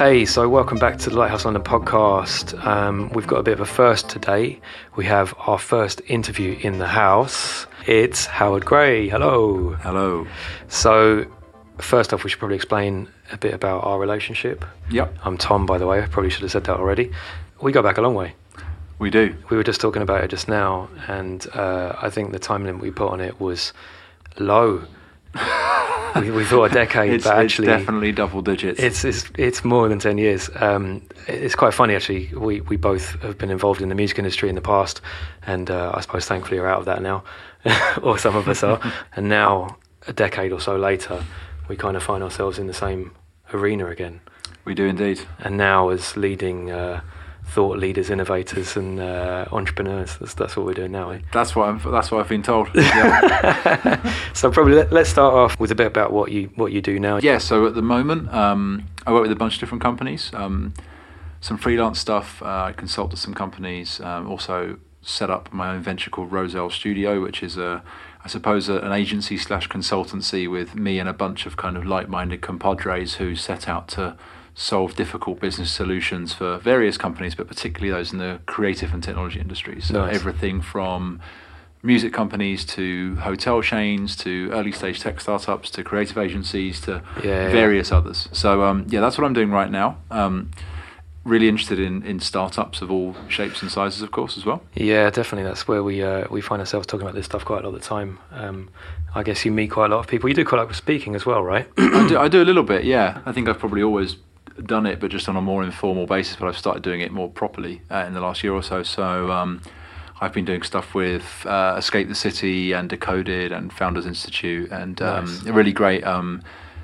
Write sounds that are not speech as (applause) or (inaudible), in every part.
Hey, so welcome back to the Lighthouse London podcast. Um, we've got a bit of a first today. We have our first interview in the house. It's Howard Gray. Hello. Hello. So, first off, we should probably explain a bit about our relationship. Yep, I'm Tom, by the way. I probably should have said that already. We go back a long way. we do. We were just talking about it just now, and uh, I think the time limit we put on it was low. (laughs) we, we thought a (laughs) decade, It's, but it's actually, definitely double digits. It's it's it's more than ten years. Um, it's quite funny actually. We we both have been involved in the music industry in the past, and uh, I suppose thankfully are out of that now, (laughs) or some of us are. (laughs) And now, a decade or so later, we kind of find ourselves in the same arena again. we do indeed. And now, as leading uh, thought leaders, innovators, and uh, entrepreneurs, that's, that's what we're doing now. Eh? That's what I'm. That's what I've been told. Yeah. (laughs) So probably let, let's start off with a bit about what you what you do now. yeah. So at the moment, um, I work with a bunch of different companies. Um, some freelance stuff. Uh, I consult with some companies. Um, also set up my own venture called Rozel Studio, which is a, I suppose, a, an agency slash consultancy with me and a bunch of kind of like-minded compadres who set out to solve difficult business solutions for various companies, but particularly those in the creative and technology industries. So Nice. everything from music companies to hotel chains to early stage tech startups to creative agencies to Yeah, yeah. various others. So um, yeah, that's what I'm doing right now. Um, really interested in, in startups of all shapes and sizes, of course, as well. Yeah, definitely. That's where we uh, we find ourselves talking about this stuff quite a lot of the time. Um, I guess you meet quite a lot of people. You do quite like speaking as well, right? I, do, I do a little bit, yeah. I think I've probably always done it, but just on a more informal basis. But I've started doing it more properly uh, in the last year or so. So um, I've been doing stuff with uh, Escape the City and Decoded and Founders Institute and um, Nice. a really great um,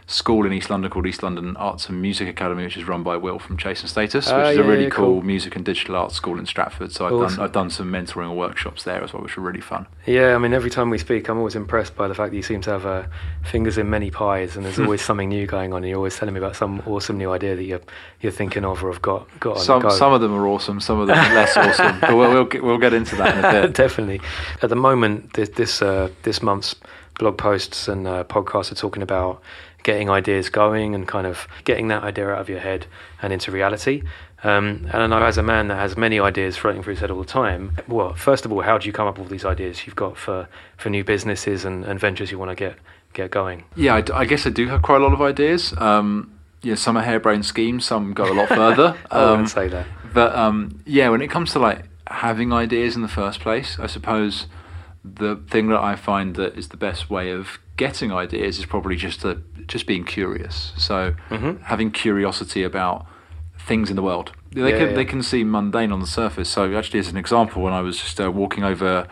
school in East London called East London Arts and Music Academy, which is run by Will from Chase and Status, which Ah, is yeah, a really yeah, cool, cool. music and digital arts school in Stratford. So I've done I've done some mentoring and workshops there as well, which were really fun. yeah, I mean, every time we speak, I'm always impressed by the fact that you seem to have uh, fingers in many pies, and there's always (laughs) something new going on. And you're always telling me about some awesome new idea that you're you're thinking of or have got got on Some some of them are awesome, some of them are less awesome. But we'll, we'll get, we'll get into that in a bit. (laughs) Definitely. At the moment, this this, uh, this month's blog posts and uh, podcasts are talking about getting ideas going and kind of getting that idea out of your head and into reality. Um, and I know as a man that has many ideas floating through his head all the time, well, first of all, how do you come up with all these ideas you've got for, for new businesses and, and ventures you want to get get going? Yeah, I, d- I guess I do have quite a lot of ideas. Um, yeah, some are harebrained schemes, some go a lot further. (laughs) I Um, wouldn't say that. But um, yeah, when it comes to like having ideas in the first place, I suppose the thing that I find that is the best way of getting ideas is probably just just being curious. So Mhm. having curiosity about things in the world. They Yeah, can yeah. they can seem mundane on the surface. So actually, as an example, when I was just uh, walking over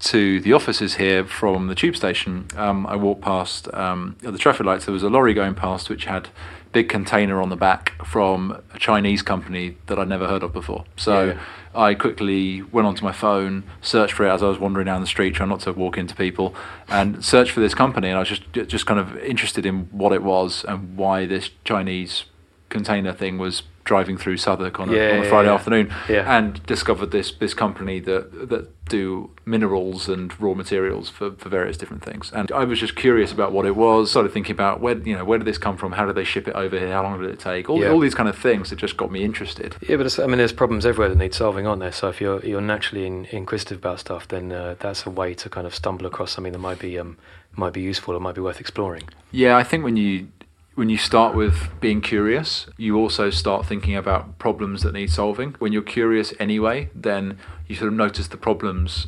to the offices here from the tube station, um, I walked past um, at the traffic lights. There was a lorry going past which had big container on the back from a Chinese company that I'd never heard of before. So Yeah. I quickly went onto my phone, searched for it as I was wandering down the street, trying not to walk into people, and searched for this company. And I was just just kind of interested in what it was and why this Chinese container thing was driving through Southwark on a, Yeah, on a Friday yeah. afternoon, Yeah. and discovered this this company that that do minerals and raw materials for, for various different things. And I was just curious about what it was. Started thinking about where you know where did this come from? How did they ship it over here? How long did it take? All, all these kind of things that just got me interested. Yeah, but it's, I mean, there's problems everywhere that need solving, aren't there? So if you're you're naturally in, inquisitive about stuff, then uh, that's a way to kind of stumble across something that might be um, might be useful or might be worth exploring. Yeah, I think when you when you start with being curious, you also start thinking about problems that need solving. When you're curious anyway, then you sort of notice the problems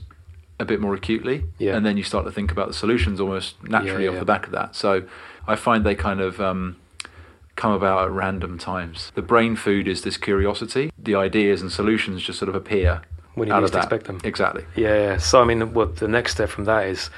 a bit more acutely, Yeah. and then you start to think about the solutions almost naturally Yeah, off yeah. the back of that. So I find they kind of um, come about at random times. The brain food is this curiosity. The ideas and solutions just sort of appear When you out least of that. expect them. Exactly. Yeah. So I mean, what the next step from that is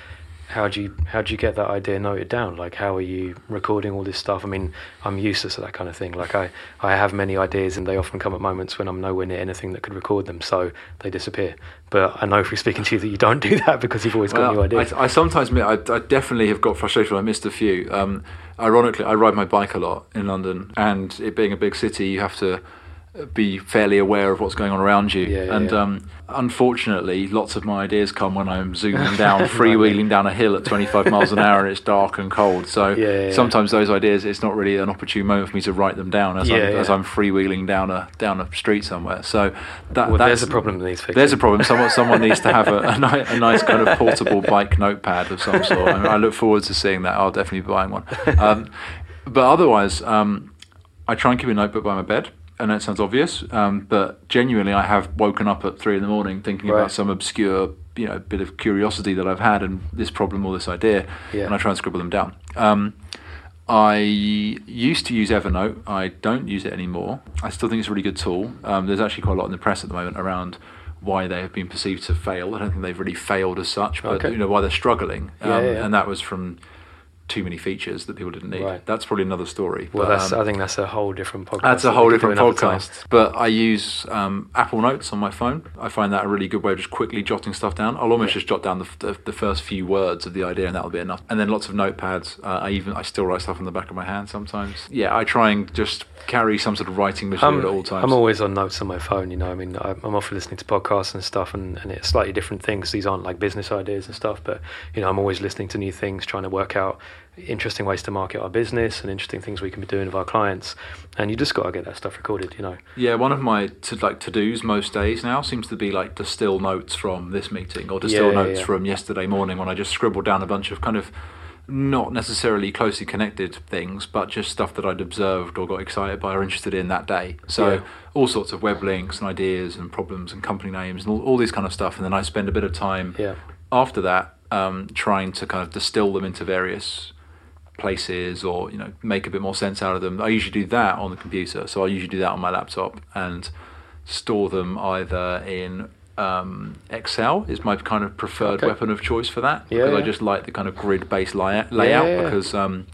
how do you how do you get that idea noted down? Like how are you recording all this stuff? I mean, I'm useless at that kind of thing. Like I I have many ideas and they often come at moments when I'm nowhere near anything that could record them, so they disappear. But I know from speaking to you that you don't (laughs) do that because you've always got new ideas. I, I sometimes I, I definitely have got frustrated I missed a few. Um, ironically, I ride my bike a lot in London, and it being a big city, you have to be fairly aware of what's going on around you. Yeah, yeah, and yeah. Um, unfortunately, lots of my ideas come when I'm zooming (laughs) down, freewheeling down a hill at 25 miles an hour and it's dark and cold. So sometimes those ideas, it's not really an opportune moment for me to write them down as, I'm, as. I'm freewheeling down a down a street somewhere. So that Well, there's a problem that needs fixing. There's a problem. Someone someone needs to have a, a, ni- a nice kind of portable (laughs) bike notepad of some sort. I, mean, I look forward to seeing that. I'll definitely be buying one. Um, but otherwise, um, I try and keep a notebook by my bed. I know it sounds obvious, um, but genuinely, I have woken up at three in the morning thinking Right. about some obscure, you know, bit of curiosity that I've had and this problem or this idea, Yeah. and I try and scribble them down. Um, I used to use Evernote. I don't use it anymore. I still think it's a really good tool. Um, there's actually quite a lot in the press at the moment around why they have been perceived to fail. I don't think they've really failed as such, but Okay. you know why they're struggling. Um, Yeah, yeah, yeah. And that was from too many features that people didn't need. Right. That's probably another story. well, but, that's. um, I think that's a whole different podcast. that's a whole different podcast. But I use um, Apple Notes on my phone. I find that a really good way of just quickly jotting stuff down. I'll almost Yeah. just jot down the, the, the first few words of the idea, and that'll be enough. And then lots of notepads. Uh, I even I still write stuff on the back of my hand sometimes. Yeah, I try and just carry some sort of writing material I'm, at all times. I'm always on notes on my phone. You know, I mean, I'm I'm often listening to podcasts and stuff, and, and it's slightly different things. These aren't like business ideas and stuff, but you know, I'm always listening to new things, trying to work out interesting ways to market our business and interesting things we can be doing with our clients. And you just got to get that stuff recorded. You know, Yeah, one of my to, like to dos most days now seems to be like distill notes from this meeting or distill Yeah, yeah, notes yeah. from yesterday morning when I just scribbled down a bunch of kind of not necessarily closely connected things, but just stuff that I'd observed or got excited by or interested in that day. So Yeah. all sorts of web links and ideas and problems and company names and all, all this kind of stuff. And then I spend a bit of time yeah, after that um, trying to kind of distill them into various places or you know make a bit more sense out of them. I usually do that on the computer, so I usually do that on my laptop and store them either in um, Excel is my kind of preferred Okay. weapon of choice for that Yeah, because I just like the kind of grid based layout, layout Yeah, yeah. because um,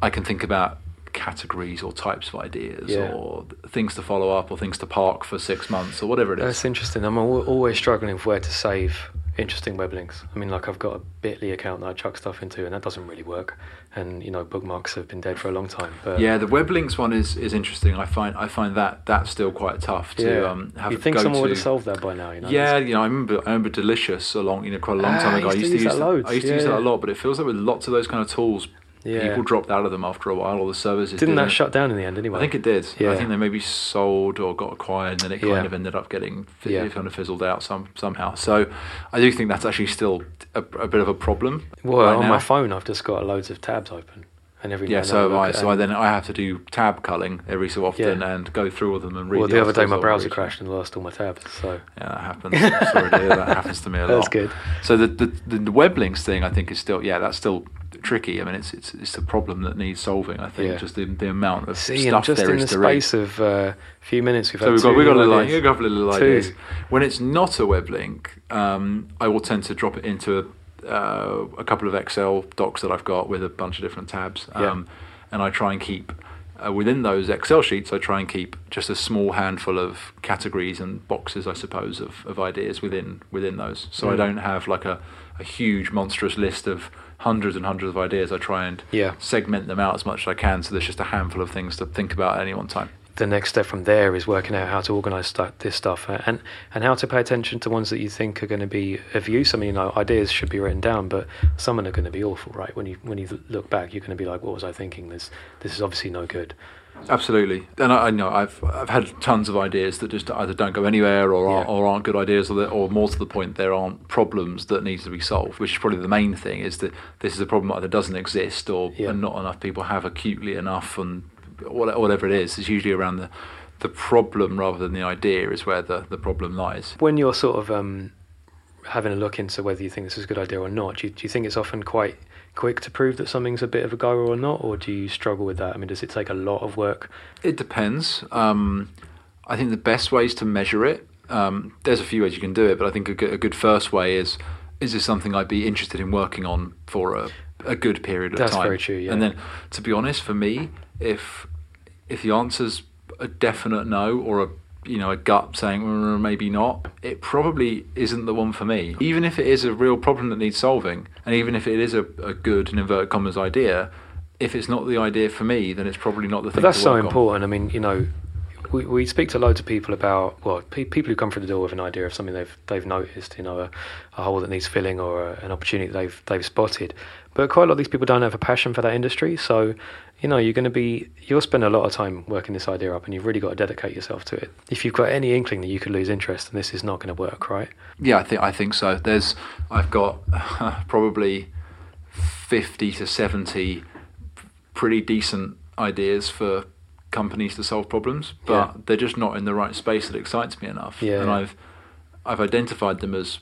I can think about categories or types of ideas Yeah. or things to follow up or things to park for six months or whatever it is. that's interesting. I'm always struggling with where to save interesting web links. I mean, like I've got a Bitly account that I chuck stuff into, and that doesn't really work. And you know, bookmarks have been dead for a long time. But Yeah, the web links one is, is interesting. I find I find that that's still quite tough to yeah. um, have. You'd think go someone would have solved that by now. You know, Yeah, you know, I remember I remember Delicious a long, you know, quite a long Ah, time ago. I used used to to use that I used to yeah, use that a lot, but it feels like with lots of those kind of tools, Yeah. people dropped out of them after a while, or the services. Didn't that didn't. shut down in the end anyway? I think it did. Yeah. I think they maybe sold or got acquired, and then it kind Yeah. of ended up getting fi- Yeah. kind of fizzled out some somehow. So I do think that's actually still a, a bit of a problem. Well, right on now. my phone, I've just got loads of tabs open, and every Yeah, so have I. So I then I have to do tab culling every so often Yeah. and go through all of them and read. Well, the other day my browser crashed and lost all my tabs. So Yeah, that happens. I'm sorry to hear that happens to me a (laughs) lot. That's good. So the, the the the web links thing, I think, is still yeah, that's still tricky. I mean, it's it's it's a problem that needs solving. I think Yeah. just the the amount of see, stuff just there in is the to read. space of uh, a few minutes, we've So had we've got two we've got a little, ideas. a of little ideas. When it's not a web link, um, I will tend to drop it into a, uh, a couple of Excel docs that I've got with a bunch of different tabs, Yeah. um, and I try and keep uh, within those Excel sheets. I try and keep just a small handful of categories and boxes, I suppose, of, of ideas within within those. So I Mm. don't have like a, a huge monstrous list of hundreds and hundreds of ideas. I try and Yeah. segment them out as much as I can, so there's just a handful of things to think about at any one time. the next step from there is working out how to organise stu- this stuff uh, and and how to pay attention to ones that you think are going to be of use. I mean, you know, ideas should be written down, but some of them are going to be awful, right? When you when you look back, you're going to be like, "What was I thinking? This this is obviously no good." Absolutely, and I, I know I've I've had tons of ideas that just either don't go anywhere or aren't, Yeah. or aren't good ideas, or, or more to the point, there aren't problems that need to be solved. Which is probably the main thing: is that this is a problem that either doesn't exist or Yeah. and not enough people have acutely enough, and whatever it is, it's usually around the the problem rather than the idea is where the, the problem lies. When you're sort of um, having a look into whether you think this is a good idea or not, do you, do you think it's often quite quick to prove that something's a bit of a goer or not, or do you struggle with that? I mean, does it take a lot of work? It depends. Um, I think the best ways to measure it. Um, there's a few ways you can do it, but I think a good, a good first way is is this something I'd be interested in working on for a, a good period of That's time? That's very true, yeah. And then, to be honest, for me, if if the answer's a definite no or a you know a gut saying "Mm, maybe not, it probably isn't the one for me. Even if it is a real problem that needs solving, and even if it is a, a good in inverted commas idea, if it's not the idea for me, then it's probably not the thing. But that's to so work on. important. I mean, you know, we, we speak to loads of people about well pe- people who come through the door with an idea of something they've they've noticed you know a, a hole that needs filling or a, an opportunity that they've they've spotted but quite a lot of these people don't have a passion for that industry so you know you're going to be you'll spend a lot of time working this idea up and you've really got to dedicate yourself to it if you've got any inkling that you could lose interest then this is not going to work right Yeah, I think I think so. There's I've got (laughs) probably fifty to seventy pretty decent ideas for companies to solve problems, but Yeah. they're just not in the right space that excites me enough. Yeah, and yeah. I've I've identified them as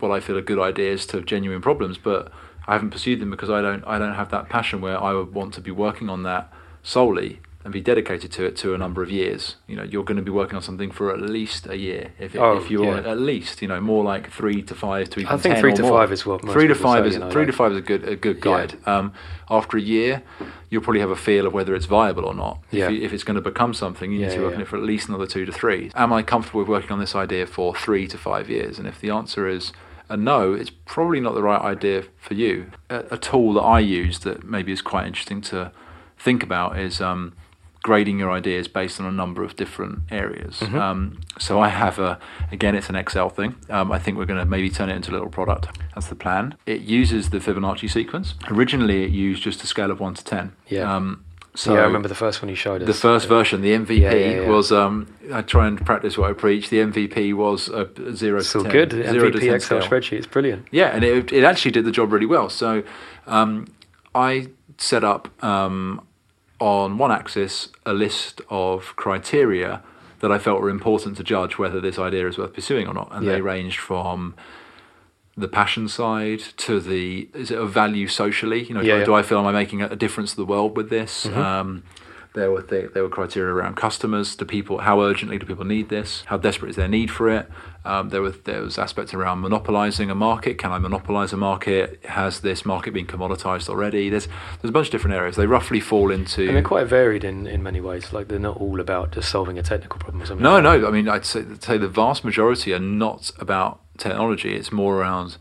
what I feel are good ideas to genuine problems, but I haven't pursued them because I don't I don't have that passion where I would want to be working on that solely and be dedicated to it to a number of years. You know, you're going to be working on something for at least a year, if, Oh, if you're yeah. at least, you know, more like three to five to even I think 10 three to more. five is what most three to five say, is you know, three to five is a good a good Yeah. guide. Um, after a year, you'll probably have a feel of whether it's viable or not. Yeah. If, you, if it's going to become something, you Yeah, need to yeah, work on it for at least another two to three. Am I comfortable with working on this idea for three to five years? And if the answer is a no, it's probably not the right idea for you. A, a tool that I use that maybe is quite interesting to think about is um, grading your ideas based on a number of different areas. Mm-hmm. Um, so I have a, again, it's an Excel thing. Um, I think we're going to maybe turn it into a little product. That's the plan. It uses the Fibonacci sequence. Originally, it used just a scale of one to ten. Yeah. Um, so yeah I remember the first one you showed us the first version, the MVP, Yeah, yeah, yeah. was um, I try and practice what I preach. The MVP was a zero it's to all 10. good zero to MVP 10 Excel scale. spreadsheet it's brilliant Yeah, and it, it actually did the job really well. So um, I set up um, on one axis a list of criteria that I felt were important to judge whether this idea is worth pursuing or not. And Yeah. they ranged from the passion side to the is it a value socially? You know, Yeah, do, I, yeah. do I feel am I making a difference to the world with this? Mm-hmm. Um, there were th- there were criteria around customers. Do people how urgently do people need this? How desperate is their need for it? Um, there was there was aspects around monopolizing a market. Can I monopolize a market? Has this market been commoditized already? There's there's a bunch of different areas. They roughly fall into. and they're quite varied in, in many ways like they're not all about just solving a technical problem or something No, like no. I mean, I'd say, say the vast majority are not about technology. It's more around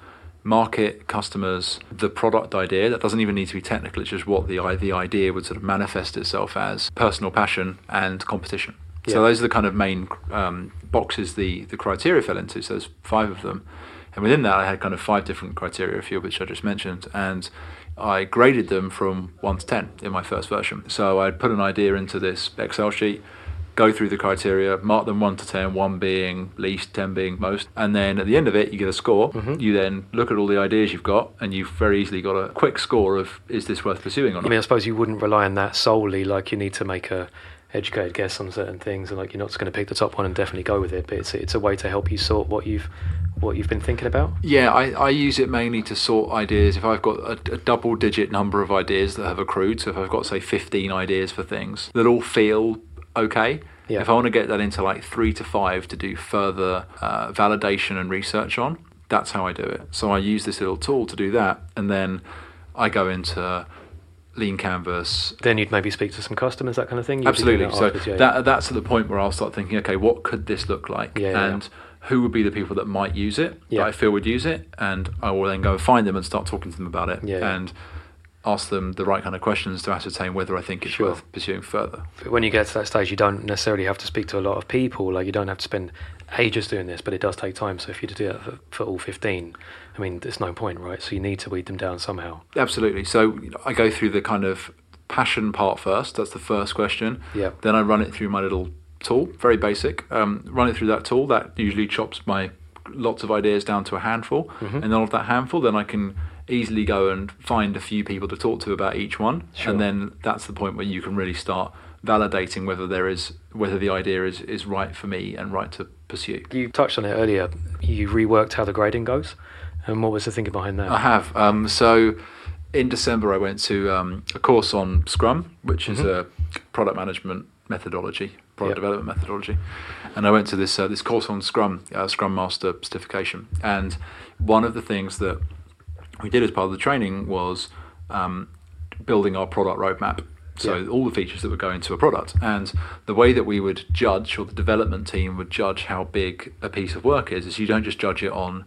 market, customers, the product idea. That doesn't even need to be technical. It's just what the the idea would sort of manifest itself as: personal passion and competition. So those are the kind of main um, boxes the the criteria fell into. So there's five of them, and within that, I had kind of five different criteria, a few of which I just mentioned, and. I graded them from 1 to 10 in my first version. So I'd put an idea into this Excel sheet, go through the criteria, mark them 1 to 10, 1 being least, 10 being most, and then at the end of it, you get a score. Mm-hmm. You then look at all the ideas you've got, and you've very easily got a quick score of is this worth pursuing or I mean, I suppose you wouldn't rely on that solely. Like, you need to make a educated guess on certain things, and like you're not just going to pick the top one and definitely go with it. But it's it's a way to help you sort what you've what you've been thinking about. Yeah, I, I use it mainly to sort ideas. If I've got a, a double digit number of ideas that have accrued, so if I've got, say, 15 ideas for things that all feel okay, Yeah. if I want to get that into like three to five to do further uh, validation and research on, that's how I do it. So I use this little tool to do that, and then I go into Lean Canvas, Then you'd maybe speak to some customers, that kind of thing. You'd Absolutely. So yeah. that that's at the point where I'll start thinking, okay, what could this look like, Yeah, yeah, and who would be the people that might use it, that I feel would use it, and I will then go and find them and start talking to them about it, and ask them the right kind of questions to ascertain whether I think it's Sure. worth pursuing further. But when you get to that stage, you don't necessarily have to speak to a lot of people. Like you don't have to spend ages doing this, but it does take time. So if you do that for, for all fifteen, I mean, there's no point, right? So you need to weed them down somehow. Absolutely. So I go through the kind of passion part first. That's the first question. Yeah. Then I run it through my little tool, very basic. Um, run it through that tool. That usually chops my lots of ideas down to a handful, Mm-hmm. and then of that handful, then I can easily go and find a few people to talk to about each one, Sure. and then that's the point where you can really start validating whether there is whether the idea is is right for me and right to pursue. You touched on it earlier. You reworked how the grading goes, and what was the thinking behind that? I have. Um, so in December, I went to um, a course on Scrum, which is a product management methodology, product Yep. development methodology, and I went to this uh, this course on Scrum, uh, Scrum Master certification. And one of the things that we did as part of the training was um, building our product roadmap. So Yeah. all the features that would go into a product, and the way that we would judge, or the development team would judge how big a piece of work is, is you don't just judge it on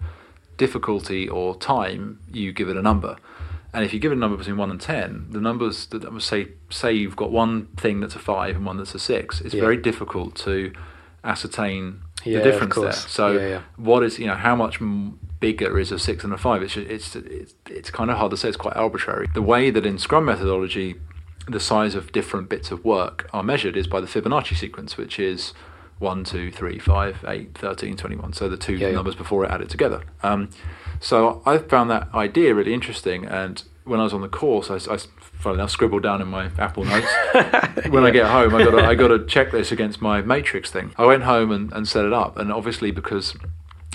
difficulty or time, you give it a number. And if you give it a number between one and ten, the numbers that say say you've got one thing that's a five and one that's a six, it's Yeah. very difficult to ascertain Yeah, the difference there. So what is you know how much m- bigger is a six and a five? It's it's it's it's kind of hard to say. It's quite arbitrary. The way that in Scrum methodology, the size of different bits of work are measured is by the Fibonacci sequence, which is 1, 2, 3, 5, 8, 13, 21. So the two Yeah, yeah. numbers before it added together. Um, so I found that idea really interesting. And when I was on the course, I, I funnily enough, scribbled down in my Apple Notes. (laughs) when I get home, I got I got to check this against my matrix thing. I went home and, and set it up. And obviously, because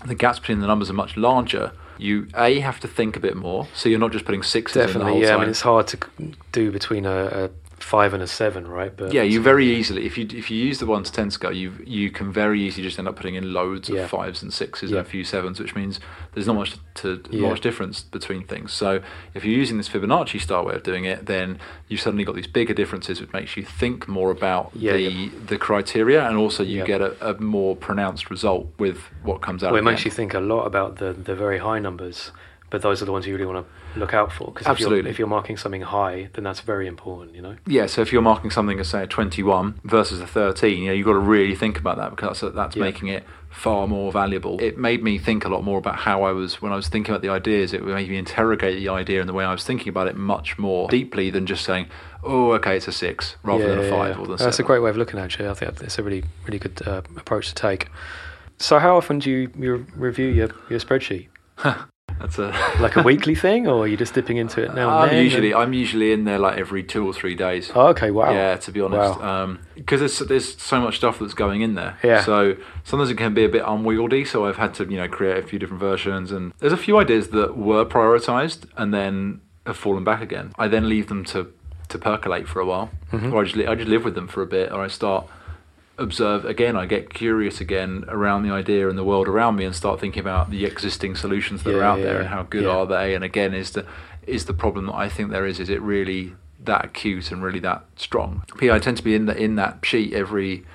the gaps between the numbers are much larger, you a have to think a bit more. So you're not just putting sixes Definitely, yeah. time. I mean, it's hard to do between a, a five and a seven, right? But Yeah, you very easily if you if you use the one to ten scale, you you can very easily just end up putting in loads Yeah. of fives and sixes Yeah. and a few sevens, which means there's not much to Yeah. much difference between things. So if you're using this Fibonacci style way of doing it, then you've suddenly got these bigger differences, which makes you think more about the the criteria, and also you get a, a more pronounced result with what comes out. Well, it makes end. you think a lot about the, the very high numbers, but those are the ones you really want to look out for. Because if if you're marking something high, then that's very important, you know? Yeah, so if you're marking something as say a 21 versus a 13, you know, you've got to really think about that because that's, that's Yeah. making it far more valuable. It made me think a lot more about how I was when I was thinking about the ideas. It made me interrogate the idea and the way I was thinking about it much more deeply than just saying, "Oh, okay, it's a six rather than a five or than That's a great way of looking at it. I think it's a really, really good uh, approach to take. So, how often do you, you review your, your spreadsheet? (laughs) That's a (laughs) Like a weekly thing, or are you just dipping into it now I'm then? usually and- I'm usually in there like every two or three days. Oh, okay, wow. Yeah, to be honest, Wow. because there's there's so much stuff that's going in there. Yeah. So sometimes it can be a bit unwieldy. So I've had to you know create a few different versions, and there's a few ideas that were prioritized and then have fallen back again. I then leave them to to percolate for a while, Mhm. or I just li- I just live with them for a bit, or I start observe again. I get curious again around the idea and the world around me, and start thinking about the existing solutions that are Yeah, out there and how good yeah. are they. And again, is the is the problem that I think there is? Is it really that acute and really that strong? PI yeah, tend to be in the, in that sheet every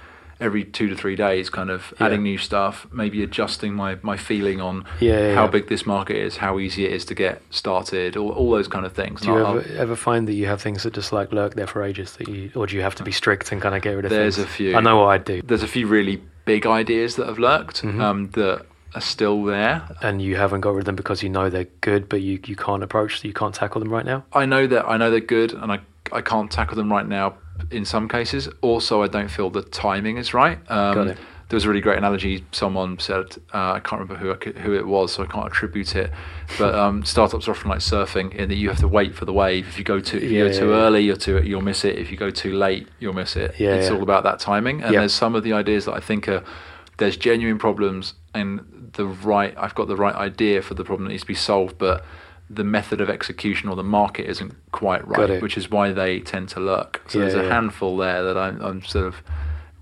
every two to three days, kind of Yeah. adding new stuff, maybe adjusting my, my feeling on Yeah, how big this market is, how easy it is to get started, all, all those kind of things. Do you I'll- ever, ever find that you have things that just like lurk there for ages that you, or do you have to be strict and kind of get rid of There's things? a few. I know what I'd do. there's a few really big ideas that have lurked Mhm. um, that are still there. And you haven't got rid of them because you know they're good, but you, you can't approach, you can't tackle them right now. I know that I know they're good, and I I can't tackle them right now. In some cases, also I don't feel the timing is right. Um, Got it. There was a really great analogy. Someone said uh, I can't remember who I could, who it was, so I can't attribute it. But um, (laughs) startups are often like surfing in that you have to wait for the wave. If you go too if you Yeah, go too yeah, early, you're too you'll miss it. If you go too late, you'll miss it. Yeah, it's all about that timing. And Yeah. there's some of the ideas that I think are there's genuine problems and the right I've got the right idea for the problem that needs to be solved, but the method of execution or the market isn't quite right, which is why they tend to lurk. So Yeah, there's a yeah. handful there that I'm, I'm sort of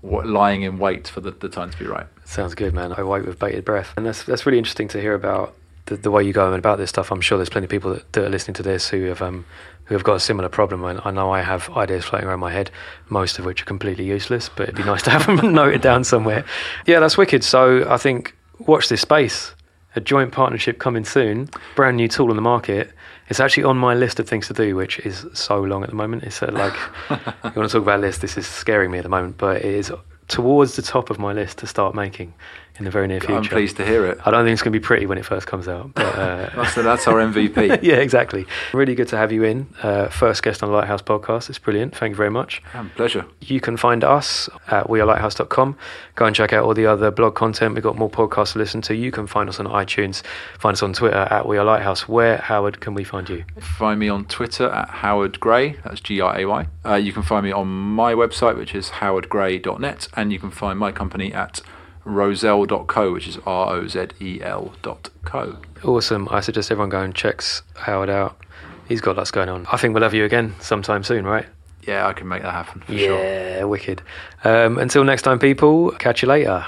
lying in wait for the, the time to be right. Sounds good, man. I wait with bated breath. And that's that's really interesting to hear about the, the way you go about this stuff. I'm sure there's plenty of people that, that are listening to this who have um who have got a similar problem. And I know I have ideas floating around my head, most of which are completely useless, but it'd be nice to have (laughs) them (laughs) noted down somewhere. Yeah, that's wicked. So I think watch this space. A joint partnership coming soon, brand new tool on the market. It's actually on my list of things to do, which is so long at the moment. It's uh, like (laughs) you want to talk about a list. This is scaring me at the moment, but it is towards the top of my list to start making in the very near future. I'm pleased to hear it. I don't think it's going to be pretty when it first comes out, but uh, (laughs) That's, that's our MVP. (laughs) yeah, exactly. Really good to have you in. Uh, first guest on the Lighthouse podcast. It's brilliant. Thank you very much. Um, pleasure. You can find us at wearelighthouse.com. Go and check out all the other blog content. We've got more podcasts to listen to. You can find us on iTunes. Find us on Twitter at We Are Lighthouse. Where, Howard, can we find you? Find me on Twitter at Howard Gray. That's G R A Y. Uh, you can find me on my website, which is howardgray.net, and you can find my company at rozel.co, which is R O Z E L dot co. Awesome. I suggest everyone go and checks Howard out. He's got lots going on. I think we'll have you again sometime soon, right? Yeah, I can make that happen for sure. yeah, wicked. Um, until next time, people, catch you later.